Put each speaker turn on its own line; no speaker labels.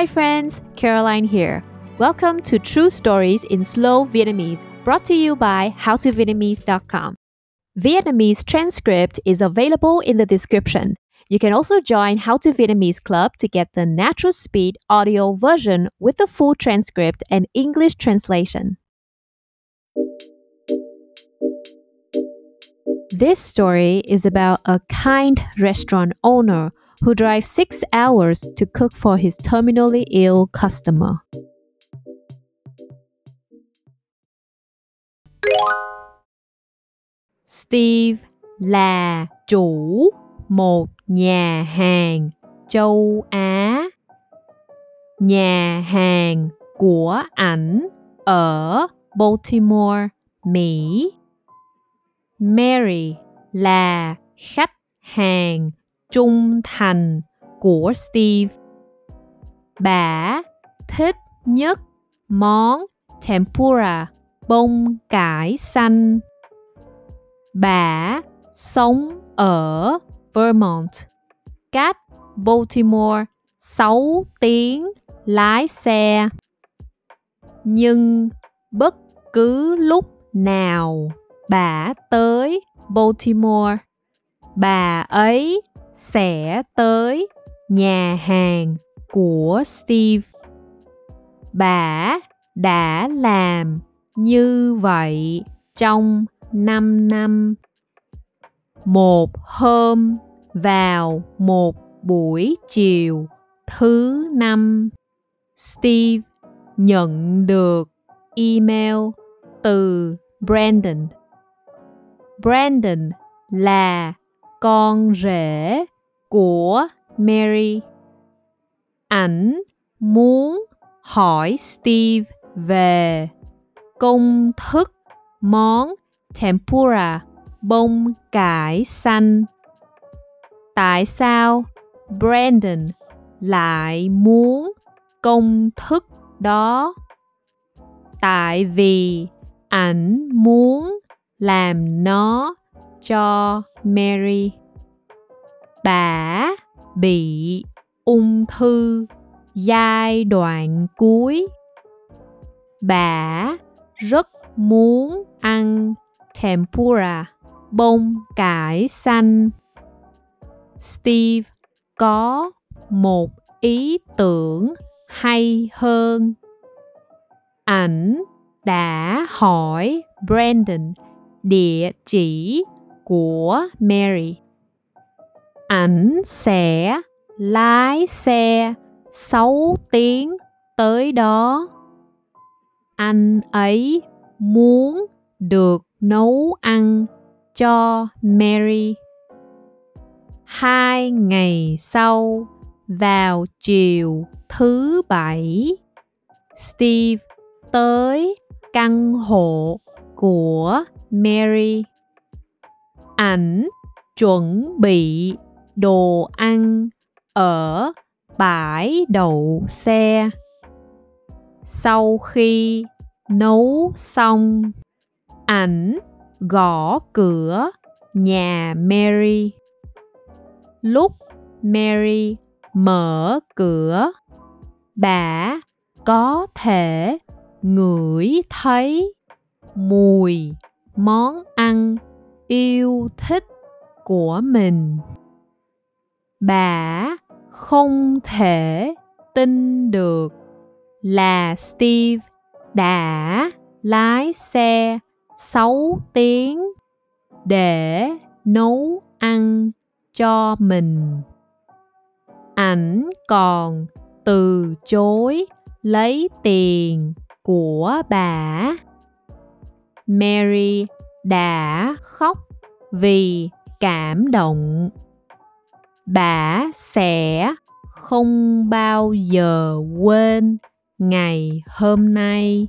Hi, friends, Caroline here. Welcome to True Stories in Slow Vietnamese, brought to you by howtovietnamese.com. Vietnamese transcript is available in the description. You can also join How to Vietnamese Club to get the natural speed audio version with the full transcript and English translation. This story is about a kind restaurant owner who drives six hours to cook for his terminally ill customer. Steve là chủ một nhà hàng châu Á. Nhà hàng của ảnh ở Baltimore, Mỹ. Mary là khách hàng trung thành của Steve. Bà thích nhất món tempura bông cải xanh. Bà sống ở Vermont, cách Baltimore 6 tiếng lái xe. Nhưng bất cứ lúc nào bà tới Baltimore, bà ấy sẽ tới nhà hàng của Steve. Bà đã làm như vậy trong 5 năm. Một hôm vào một buổi chiều thứ năm, Steve nhận được email từ Brandon. Brandon là con rể của Mary. Ảnh muốn hỏi Steve về công thức món tempura, bông cải xanh. Tại sao Brandon lại muốn công thức đó? Tại vì ảnh muốn làm nó cho Mary. Bà bị ung thư giai đoạn cuối. Bà rất muốn ăn tempura, bông cải xanh. Steve có một ý tưởng hay hơn. Ảnh đã hỏi Brandon địa chỉ của Mary. Ảnh sẽ lái xe 6 tiếng tới đó. Anh ấy muốn được nấu ăn cho Mary. Hai ngày sau, vào chiều thứ bảy, Steve tới căn hộ của Mary. Ảnh chuẩn bị đồ ăn ở bãi đậu xe. Sau khi nấu xong, ảnh gõ cửa nhà Mary. Lúc Mary mở cửa, bà có thể ngửi thấy mùi món ăn yêu thích của mình. Bà không thể tin được là Steve đã lái xe 6 tiếng để nấu ăn cho mình. Ảnh còn từ chối lấy tiền của bà. Mary đã khóc vì cảm động. Bà sẽ không bao giờ quên ngày hôm nay.